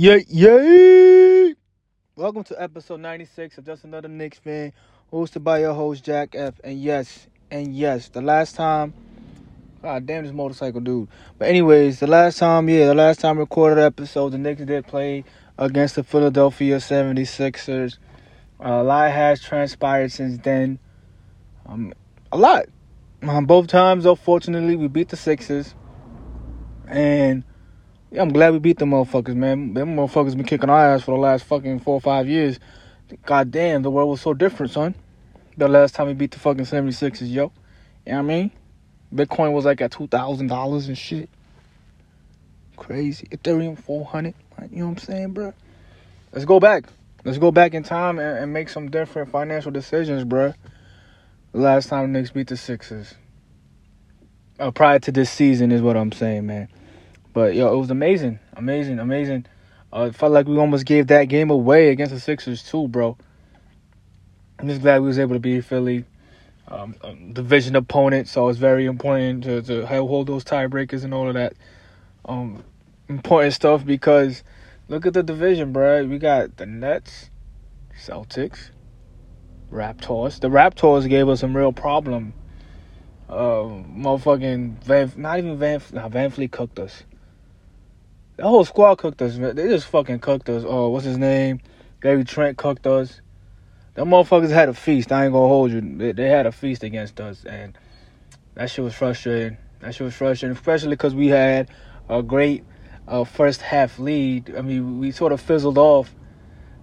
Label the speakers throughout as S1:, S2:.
S1: Yeah, yeah. Welcome to episode 96 of Just Another Knicks Fan, hosted by your host, Jack F. And yes, and yes, the last time, god damn this motorcycle dude. But anyways, the last time, yeah, the last time recorded episode, the Knicks did play against the Philadelphia 76ers. Uh, a lot has transpired since then. Um, a lot. Um, both times, though, fortunately, we beat the Sixers. And yeah, I'm glad we beat them motherfuckers, man. Them motherfuckers been kicking our ass for the last fucking four or five years. God damn, the world was so different, son. The last time we beat the fucking 76ers, yo. You know what I mean? Bitcoin was like at $2,000 and shit. Crazy. Ethereum 400. You know what I'm saying, bro? Let's go back. Let's go back in time and, and make some different financial decisions, bro. The last time the Knicks beat the Sixers. Uh, prior to this season is what I'm saying, man. But yo, it was amazing, amazing, amazing. Uh, it felt like we almost gave that game away against the Sixers too, bro. I'm just glad we was able to beat Philly, um, um, division opponent. So it's very important to to hold those tiebreakers and all of that um, important stuff because look at the division, bro. We got the Nets, Celtics, Raptors. The Raptors gave us some real problem. Uh, motherfucking Van, not even Van, nah, VanVleet cooked us. The whole squad cooked us. Man. They just fucking cooked us. Oh, what's his name? Gary Trent cooked us. Them motherfuckers had a feast. I ain't gonna hold you. They, they had a feast against us, and that shit was frustrating. That shit was frustrating, especially because we had a great uh, first half lead. I mean, we sort of fizzled off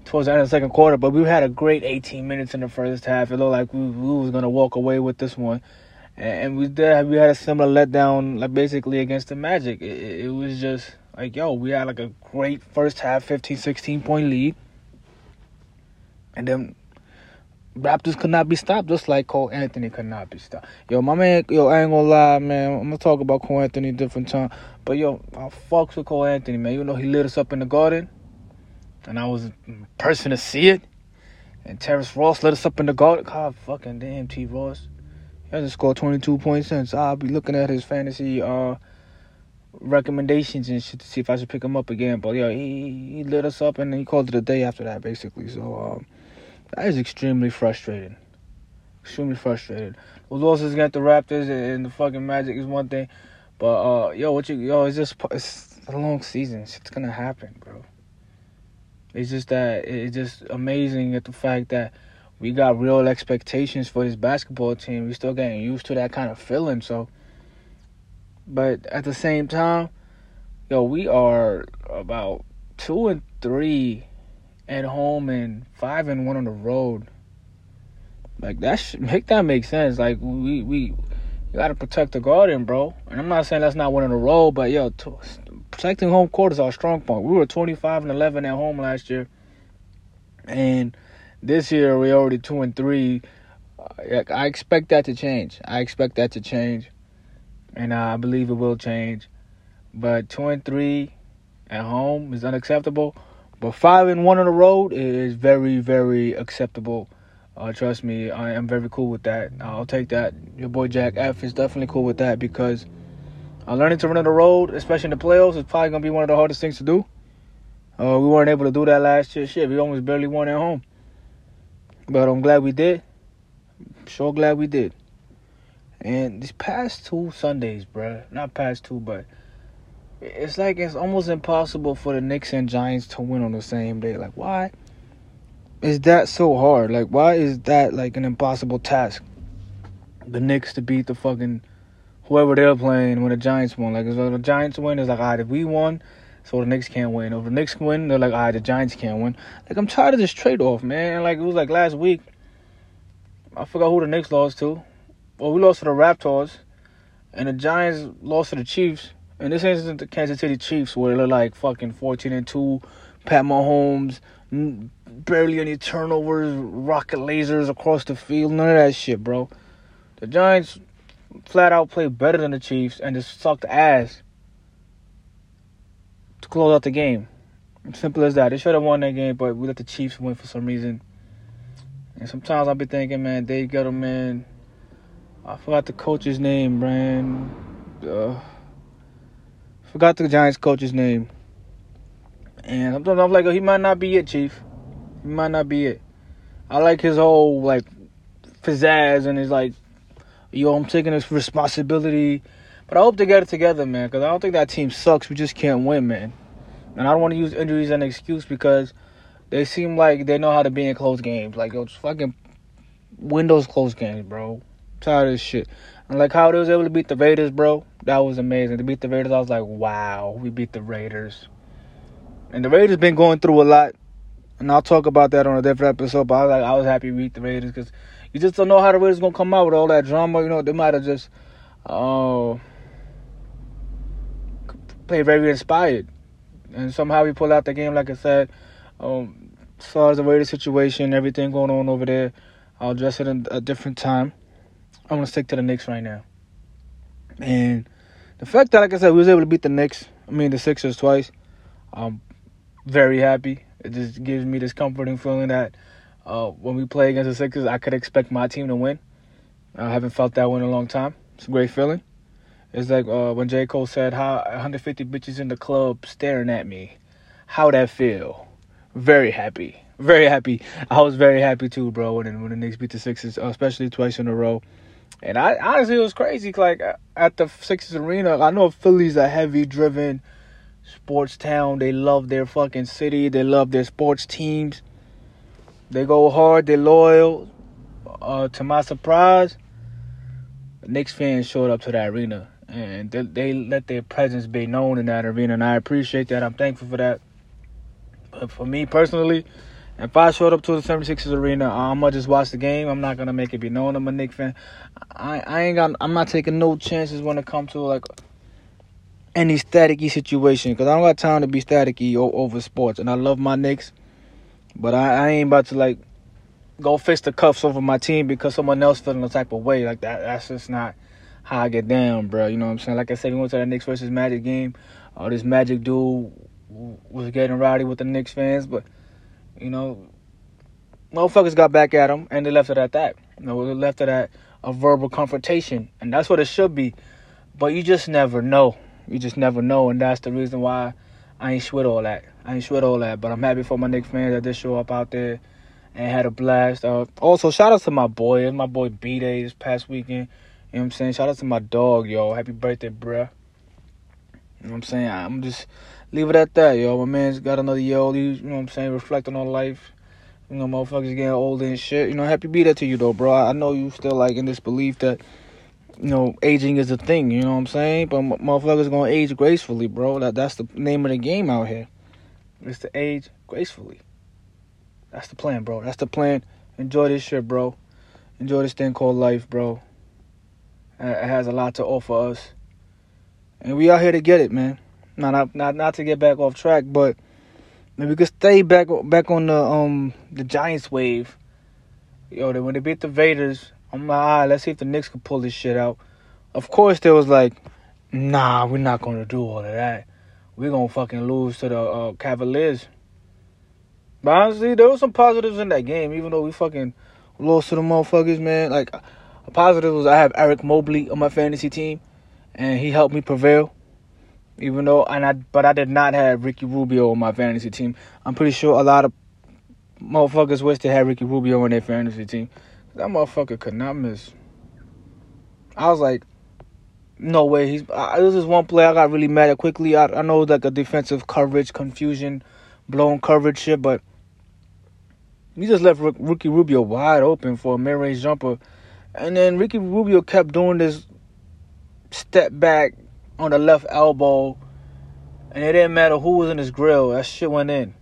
S1: towards the end of the second quarter, but we had a great 18 minutes in the first half. It looked like we, we was gonna walk away with this one, and we did. We had a similar letdown, like basically against the Magic. It, it was just like, yo, we had like a great first half, 15, 16 point lead. And then Raptors could not be stopped, just like Cole Anthony could not be stopped. Yo, my man, yo, I ain't gonna lie, man. I'm gonna talk about Cole Anthony different time. But yo, I fucks with Cole Anthony, man. You know, he lit us up in the garden. And I was a person to see it. And Terrence Ross lit us up in the garden. God fucking damn T Ross. He hasn't scored 22 points since. I'll be looking at his fantasy uh recommendations and shit to see if I should pick him up again. But yeah, he he lit us up and he called it a day after that, basically. So um, that is extremely frustrating. Extremely frustrated. Those losses against the Raptors and the fucking Magic is one thing, but uh, yo, what you yo, it's just it's a long season. It's gonna happen, bro. It's just that it's just amazing at the fact that we got real expectations for this basketball team. We still getting used to that kind of feeling, so but at the same time, yo, we are about two and three at home and five and one on the road. Like that should make that make sense. Like we we you gotta protect the garden, bro. And I'm not saying that's not in a row, but yo, protecting home court is our strong point. We were 25 and 11 at home last year, and this year we already two and three. Uh, I expect that to change. I expect that to change and I believe it will change. But two and three at home is unacceptable. But five and one on the road is very, very acceptable. Uh, trust me, I am very cool with that. I'll take that. Your boy Jack F is definitely cool with that because uh, learning to run on the road, especially in the playoffs, is probably gonna be one of the hardest things to do. Uh, we weren't able to do that last year. Shit, we almost barely won at home. But I'm glad we did. Sure glad we did. And these past two Sundays, bruh, not past two, but it's like it's almost impossible for the Knicks and Giants to win on the same day. Like, why is that so hard? Like, why is that like an impossible task? The Knicks to beat the fucking whoever they're playing when the Giants won. Like, if the Giants win, it's like, all right, if we won, so the Knicks can't win. If the Knicks win, they're like, all right, the Giants can't win. Like, I'm tired of this trade off, man. Like, it was like last week. I forgot who the Knicks lost to well, we lost to the Raptors, and the Giants lost to the Chiefs. And this isn't the Kansas City Chiefs where they're like fucking 14 and 2, Pat Mahomes, barely any turnovers, rocket lasers across the field, none of that shit, bro. The Giants flat out played better than the Chiefs and just sucked ass to close out the game. Simple as that. They should have won that game, but we let the Chiefs win for some reason. And sometimes I'll be thinking, man, Dave Gettleman I forgot the coach's name, Brian. Uh, forgot the Giants coach's name. And sometimes I'm like, oh, he might not be it, Chief. He might not be it. I like his whole like pizzazz and his like, yo, I'm taking this responsibility. But I hope they get it together, man, because I don't think that team sucks. We just can't win, man. And I don't want to use injuries as an excuse because they seem like they know how to be in close games. Like, it's fucking Windows close games, bro. Tired of this shit. And like how they was able to beat the Raiders, bro. That was amazing. To beat the Raiders, I was like, wow, we beat the Raiders. And the Raiders been going through a lot. And I'll talk about that on a different episode. But I was like, I was happy we beat the Raiders because you just don't know how the Raiders gonna come out with all that drama. You know, they might have just uh, played very inspired, and somehow we pull out the game. Like I said, um, as far as the Raiders situation, everything going on over there, I'll address it in a different time. I'm gonna stick to the Knicks right now, and the fact that, like I said, we was able to beat the Knicks, I mean the Sixers twice. I'm very happy. It just gives me this comforting feeling that uh, when we play against the Sixers, I could expect my team to win. I haven't felt that way in a long time. It's a great feeling. It's like uh, when J. Cole said, "How 150 bitches in the club staring at me. How that feel? Very happy, very happy. I was very happy too, bro. When when the Knicks beat the Sixers, especially twice in a row. And I honestly, it was crazy. Like at the Sixers arena, I know Philly's a heavy driven sports town. They love their fucking city. They love their sports teams. They go hard. They're loyal. Uh, to my surprise, Knicks fans showed up to that arena and they, they let their presence be known in that arena, and I appreciate that. I'm thankful for that. But for me personally, if I showed up to the 76ers arena, uh, I'm gonna just watch the game. I'm not gonna make it be known I'm a Knicks fan. I I ain't got. I'm not taking no chances when it comes to like any staticky situation because I don't got time to be staticky over sports. And I love my Knicks, but I, I ain't about to like go fist the cuffs over my team because someone else feeling the type of way like that. That's just not how I get down, bro. You know what I'm saying? Like I said, we went to that Knicks versus Magic game. Oh, this Magic dude was getting rowdy with the Knicks fans, but you know, motherfuckers got back at him and they left it at that. You know, they left it at a verbal confrontation, and that's what it should be. But you just never know. You just never know, and that's the reason why I ain't sweat all that. I ain't sweat all that. But I'm happy for my Knicks fans that did show up out there and had a blast. Uh, also, shout out to my boy, my boy B Day this past weekend. You know what I'm saying? Shout out to my dog, yo. Happy birthday, bruh. You know what I'm saying? I'm just leave it at that, yo. My man's got another year old. you know what I'm saying? Reflecting on life. You know, motherfuckers getting older and shit. You know, happy be that to you, though, bro. I know you still, like, in this belief that, you know, aging is a thing. You know what I'm saying? But motherfuckers gonna age gracefully, bro. That That's the name of the game out here. It's to age gracefully. That's the plan, bro. That's the plan. Enjoy this shit, bro. Enjoy this thing called life, bro. It has a lot to offer us, and we out here to get it, man. Not not not not to get back off track, but maybe we could stay back back on the um the Giants wave. Yo, they, when they beat the Vaders, I'm like, all right, let's see if the Knicks can pull this shit out. Of course, there was like, nah, we're not gonna do all of that. We're gonna fucking lose to the uh, Cavaliers. But honestly, there was some positives in that game, even though we fucking lost to the motherfuckers, man. Like a positive was I have Evan Mobley on my fantasy team, and he helped me prevail. Even though, and I, but I did not have Ricky Rubio on my fantasy team. I'm pretty sure a lot of motherfuckers wish they had Ricky Rubio on their fantasy team. That motherfucker could not miss. I was like, no way. He's. I, this is one play I got really mad at quickly. I, I know like a defensive coverage confusion, blown coverage shit, but he just left Ricky Rubio wide open for a mid range jumper and then Ricky Rubio kept doing this step back on the left elbow, and it didn't matter who was in his grill. That shit went in.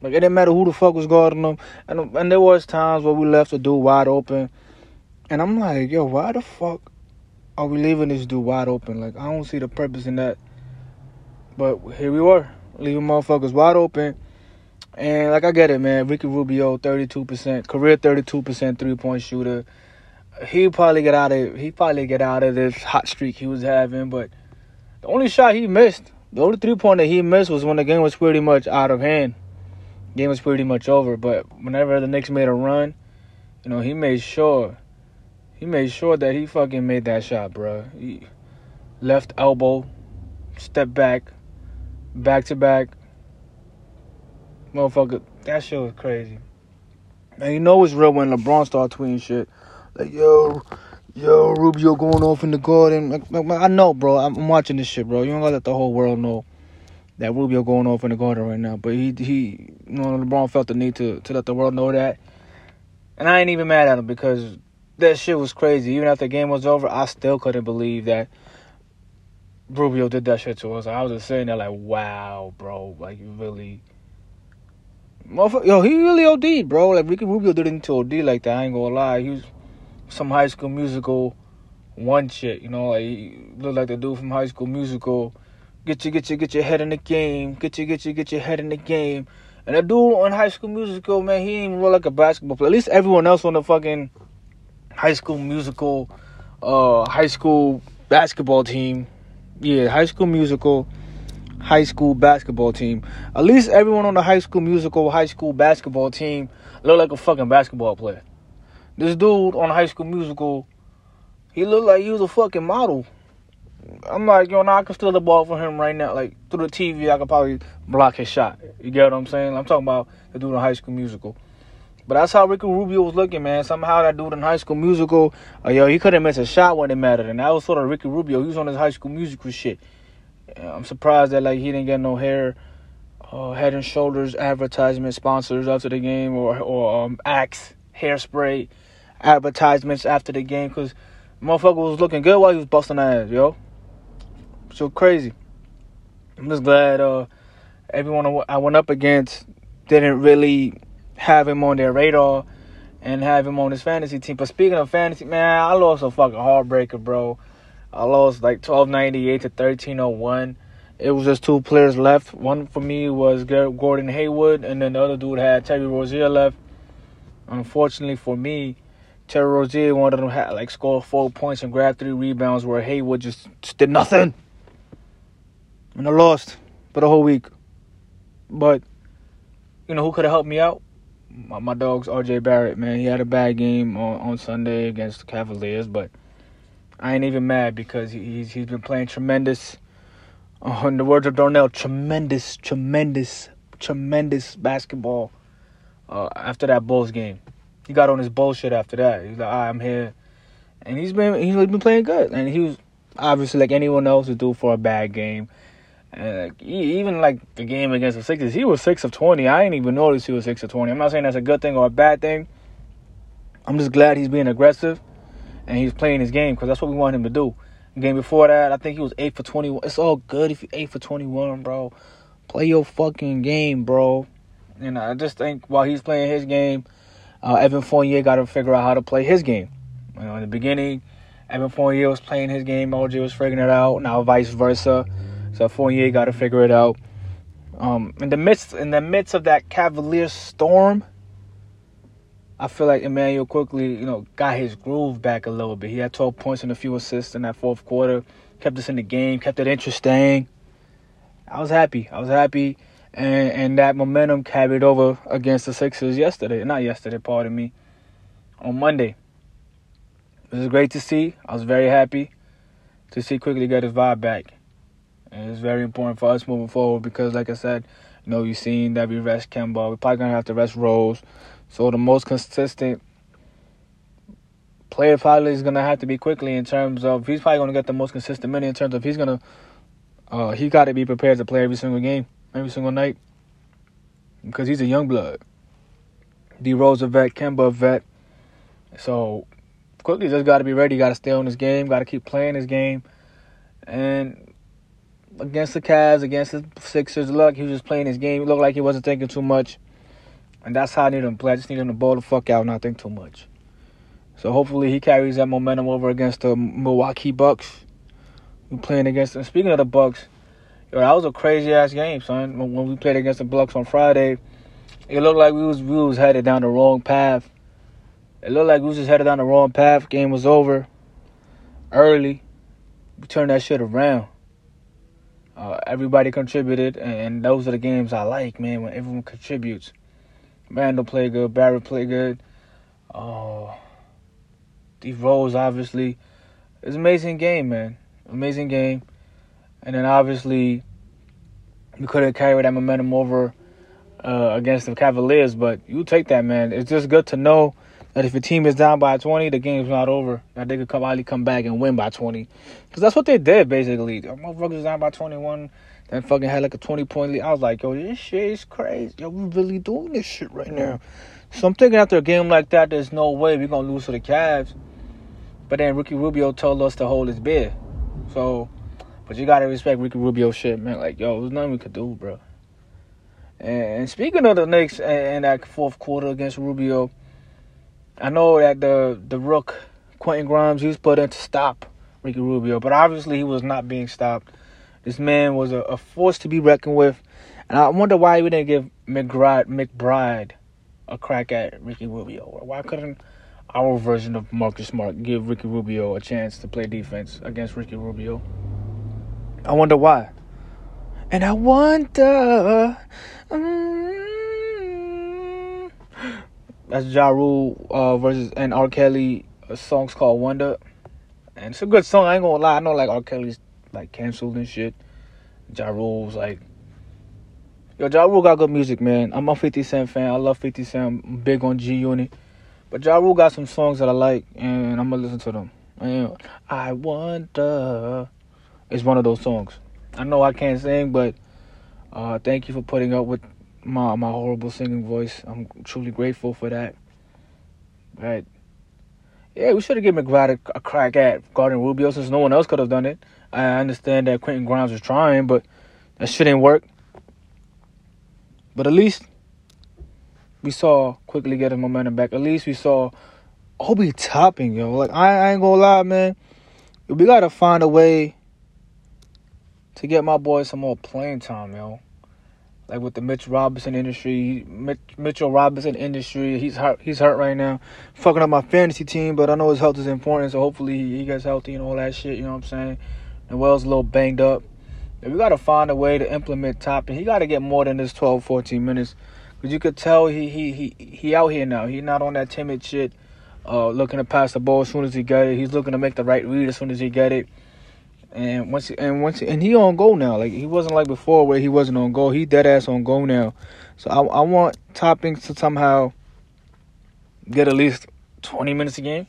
S1: Like it didn't matter who the fuck was guarding him. And and there was times where we left the dude wide open, and I'm like, yo, why the fuck are we leaving this dude wide open? Like I don't see the purpose in that. But here we were, leaving motherfuckers wide open. And like I get it, man. Ricky Rubio, 32%, career 32% three point shooter he probably get out of he probably get out of this hot streak he was having. But the only shot he missed, the only three pointer he missed was when the game was pretty much out of hand. Game was pretty much over. But whenever the Knicks made a run, you know he made sure he made sure that he fucking made that shot, bro. He left elbow, step back, back to back, Motherfucker, that shit was crazy. And you know it's real when LeBron start tweeting shit. Like, yo, yo, Rubio going off in the garden. Like, like, I know, bro. I'm, watching this shit, bro. You don't gotta let the whole world know that Rubio going off in the garden right now. But he, he, you know, LeBron felt the need to, to let the world know that. And I ain't even mad at him because that shit was crazy. Even after the game was over, I still couldn't believe that Rubio did that shit to us. I was just sitting there like, wow, bro. Like, you really. Yo, he really OD'd, bro. Like, Ricky Rubio didn't OD like that. I ain't gonna lie. He was some high school musical one shit, you know, like he looked like the dude from high school musical. Get you, get you, get your head in the game. Get you, get you, get your head in the game. And that dude on High School Musical, man, he even look like a basketball player. At least everyone else on the fucking High School Musical, uh, high school basketball team, yeah, High School Musical, high school basketball team. At least everyone on the High School Musical, high school basketball team look like a fucking basketball player. This dude on High School Musical, he looked like he was a fucking model. I'm like, yo, now I can steal the ball from him right now. Like through the TV, I could probably block his shot. You get what I'm saying? I'm talking about the dude in High School Musical. But that's how Ricky Rubio was looking, man. Somehow that dude in High School Musical, uh, yo, he couldn't miss a shot when it mattered, and that was sort of Ricky Rubio. He was on his High School Musical shit. I'm surprised that like he didn't get no hair, uh, Head and Shoulders advertisement sponsors after the game, or or um, Axe hairspray advertisements after the game, because motherfucker was looking good while he was busting ass, yo. So crazy. I'm just glad uh, everyone I went up against didn't really have him on their radar and have him on his fantasy team. But speaking of fantasy, man, I lost a fucking heartbreaker, bro. I lost like 1298 to 1301. It was just two players left. One for me was Gordon Hayward, and then the other dude had Terry Rozier left. Unfortunately for me, Terry Rozier, one of them had like scored four points and grabbed three rebounds, where Hayward just, just did nothing. And I lost for the whole week. But you know who could have helped me out? My, my dog's RJ Barrett, man. He had a bad game on, on Sunday against the Cavaliers, but I ain't even mad because he, he's he's been playing tremendous. Uh, in the words of Darnell, tremendous, tremendous, tremendous basketball. Uh, after that Bulls game, he got on his bullshit after that. He's like, right, I'm here, and he's been he's been playing good, and he was obviously like anyone else would do for a bad game. And even like the game against the Sixers, he was six of twenty. I ain't even noticed he was six of twenty. I'm not saying that's a good thing or a bad thing. I'm just glad he's being aggressive and he's playing his game because that's what we want him to do. The game before that, I think he was eight for twenty one. It's all good if you eight for twenty one, bro. Play your fucking game, bro. And I just think while he's playing his game, uh, Evan Fournier got to figure out how to play his game. You know, in the beginning, Evan Fournier was playing his game, OJ was figuring it out. Now vice versa. So Fournier got to figure it out. Um, in the midst in the midst of that Cavalier storm, I feel like Immanuel Quickley, you know, got his groove back a little bit. He had 12 points and a few assists in that fourth quarter, kept us in the game, kept it interesting. I was happy. I was happy, and and that momentum carried over against the Sixers yesterday. Not yesterday, pardon me. On Monday. It was great to see. I was very happy to see Quickley get his vibe back. And it's very important for us moving forward because, like I said, you know, you've seen that we rest Kemba. We're probably to have to rest Rose. So the most consistent player probably is to have to be Quickley in terms of he's probably to get the most consistent minute in terms of he's to uh, he got to be prepared to play every single game, every single night because he's a young blood. D Rose a vet, Kemba a vet. So Quickley just got to be ready. Got to stay on his game. Got to keep playing his game. And against the Cavs, against the Sixers. Look, he was just playing his game. He looked like he wasn't thinking too much. And that's how I need him to play. I just need him to ball the fuck out and not think too much. So hopefully he carries that momentum over against the Milwaukee Bucks. We're playing against them. Speaking of the Bucks, yo, that was a crazy ass game, son. When we played against the Bucks on Friday, it looked like we was we was headed down the wrong path. It looked like we was just headed down the wrong path. Game was over early. We turned that shit around. Uh, everybody contributed, and those are the games I like, man. When everyone contributes, Randle played good, Barrett played good. Oh, D Rose obviously, it's an amazing game, man. Amazing game, and then obviously we could have carried that momentum over uh, against the Cavaliers, but you take that, man. It's just good to know that if your team is down by 20, the game's not over. That they could probably come back and win by 20. Because that's what they did, basically. The motherfuckers down by 21, then fucking had like a 20 point lead. I was like, yo, this shit is crazy. Yo, we really doing this shit right now. So I'm thinking after a game like that, there's no way we're going to lose to the Cavs. But then Ricky Rubio told us to hold his beer. So, but you got to respect Ricky Rubio shit, man. Like, yo, there's nothing we could do, bro. And speaking of the Knicks and that fourth quarter against Rubio, I know that the the rook Quentin Grimes he was put in to stop Ricky Rubio, but obviously he was not being stopped. This man was a, a force to be reckoned with, and I wonder why we didn't give McBride, McBride a crack at Ricky Rubio. Why couldn't our version of Marcus Smart give Ricky Rubio a chance to play defense against Ricky Rubio? I wonder why. And I wonder. Um, that's Ja Rule uh, versus and R. Kelly. A song's called Wonder, and it's a good song. I ain't gonna lie. I know like R. Kelly's like canceled and shit. Ja Rule's like, yo, Ja Rule got good music, man. I'm a 50 Cent fan. I love 50 Cent. I'm big on G Unit, but Ja Rule got some songs that I like, and I'm gonna listen to them. And I wonder is one of those songs. I know I can't sing, but uh, thank you for putting up with my my horrible singing voice. I'm truly grateful for that. But Yeah, we should have given McBride a, a, crack at guarding Rubio since no one else could have done it. I understand that Quentin Grimes was trying, but that shit didn't work. But at least we saw Quickley get his momentum back. At least we saw Obi Toppin, yo. Like I, I ain't gonna lie, man. We gotta find a way to get my boy some more playing time, yo like with the Mitch Robinson industry, Mitch, Mitchell Robinson industry. He's hurt. He's hurt right now, fucking up my fantasy team. But I know his health is important, so hopefully he gets healthy and all that shit. You know what I'm saying? And Wells a little banged up. And we got to find a way to implement Toppin. He got to get more than this 12, 14 minutes, because you could tell he he he he out here now. He's not on that timid shit, uh, looking to pass the ball as soon as he get it. He's looking to make the right read as soon as he get it. And once and once and he on goal now. Like he wasn't like before where he wasn't on goal. He dead ass on goal now. So I I want Toppings to somehow get at least twenty minutes a game.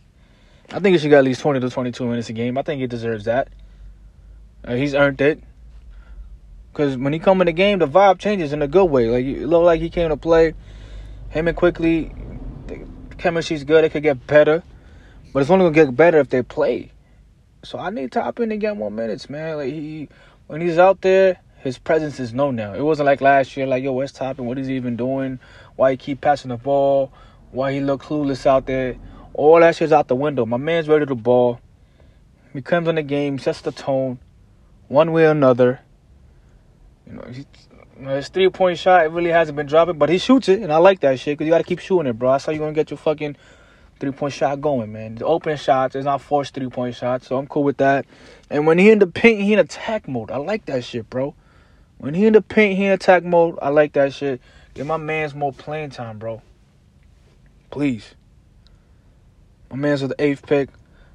S1: I think he should get at least twenty to twenty two minutes a game. I think he deserves that. Uh, he's earned it. Cause when he come in the game, the vibe changes in a good way. Like it looked like he came to play. Him and Quickley, the chemistry's good. It could get better, but it's only gonna get better if they play. So I need Toppin to get more minutes, man. Like he, when he's out there, his presence is known now. It wasn't like last year, like yo, where's Toppin? What is he even doing? Why he keep passing the ball? Why he look clueless out there? All that shit's out the window. My man's ready to ball. He comes in the game, sets the tone, one way or another. You know, he, his three point shot it really hasn't been dropping, but he shoots it, and I like that shit because you got to keep shooting it, bro. That's how you gonna get your fucking three point shot going, man. The open shots, it's not forced three point shots, so I'm cool with that. And when he in the paint, he in attack mode. I like that shit, bro. When he in the paint, he in attack mode. I like that shit. Give my man's more playing time, bro. Please. My man's with the eighth pick,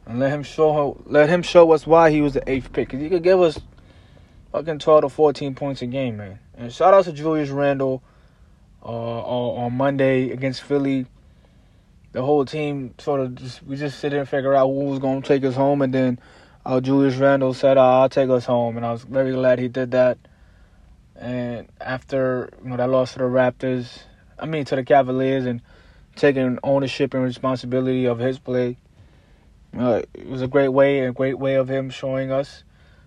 S1: and let him show let him show us why he was the eighth pick. Cause he could give us fucking twelve to fourteen points a game, man. And shout out to Julius Randle uh, on Monday against Philly the whole team sort of just we just sit there and figure out who was going to take us home, and then uh, Julius Randle said, uh, "I'll take us home," and I was very glad he did that. And after you know that loss to the Raptors, I mean to the Cavaliers, and taking ownership and responsibility of his play, uh, it was a great way, a great way of him showing us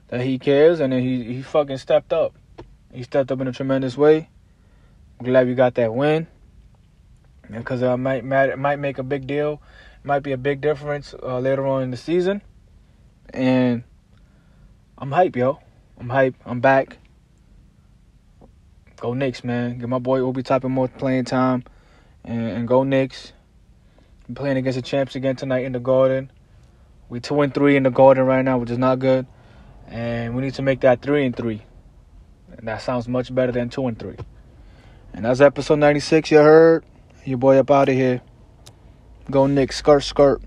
S1: that he cares, and then he he fucking stepped up. He stepped up in a tremendous way. I'm glad we got that win because it might matter, might make a big deal, it might be a big difference uh, later on in the season. And I'm hype, yo. I'm hype. I'm back. Go Knicks, man. Get my boy Obi Toppin more playing time, and, and go Knicks. I'm playing against the champs again tonight in the Garden. We two and three in the Garden right now, which is not good, and we need to make that three and three. And that sounds much better than two and three. And that's episode 96. You heard. Your boy up out of here. Go Nick, skirt, skirt.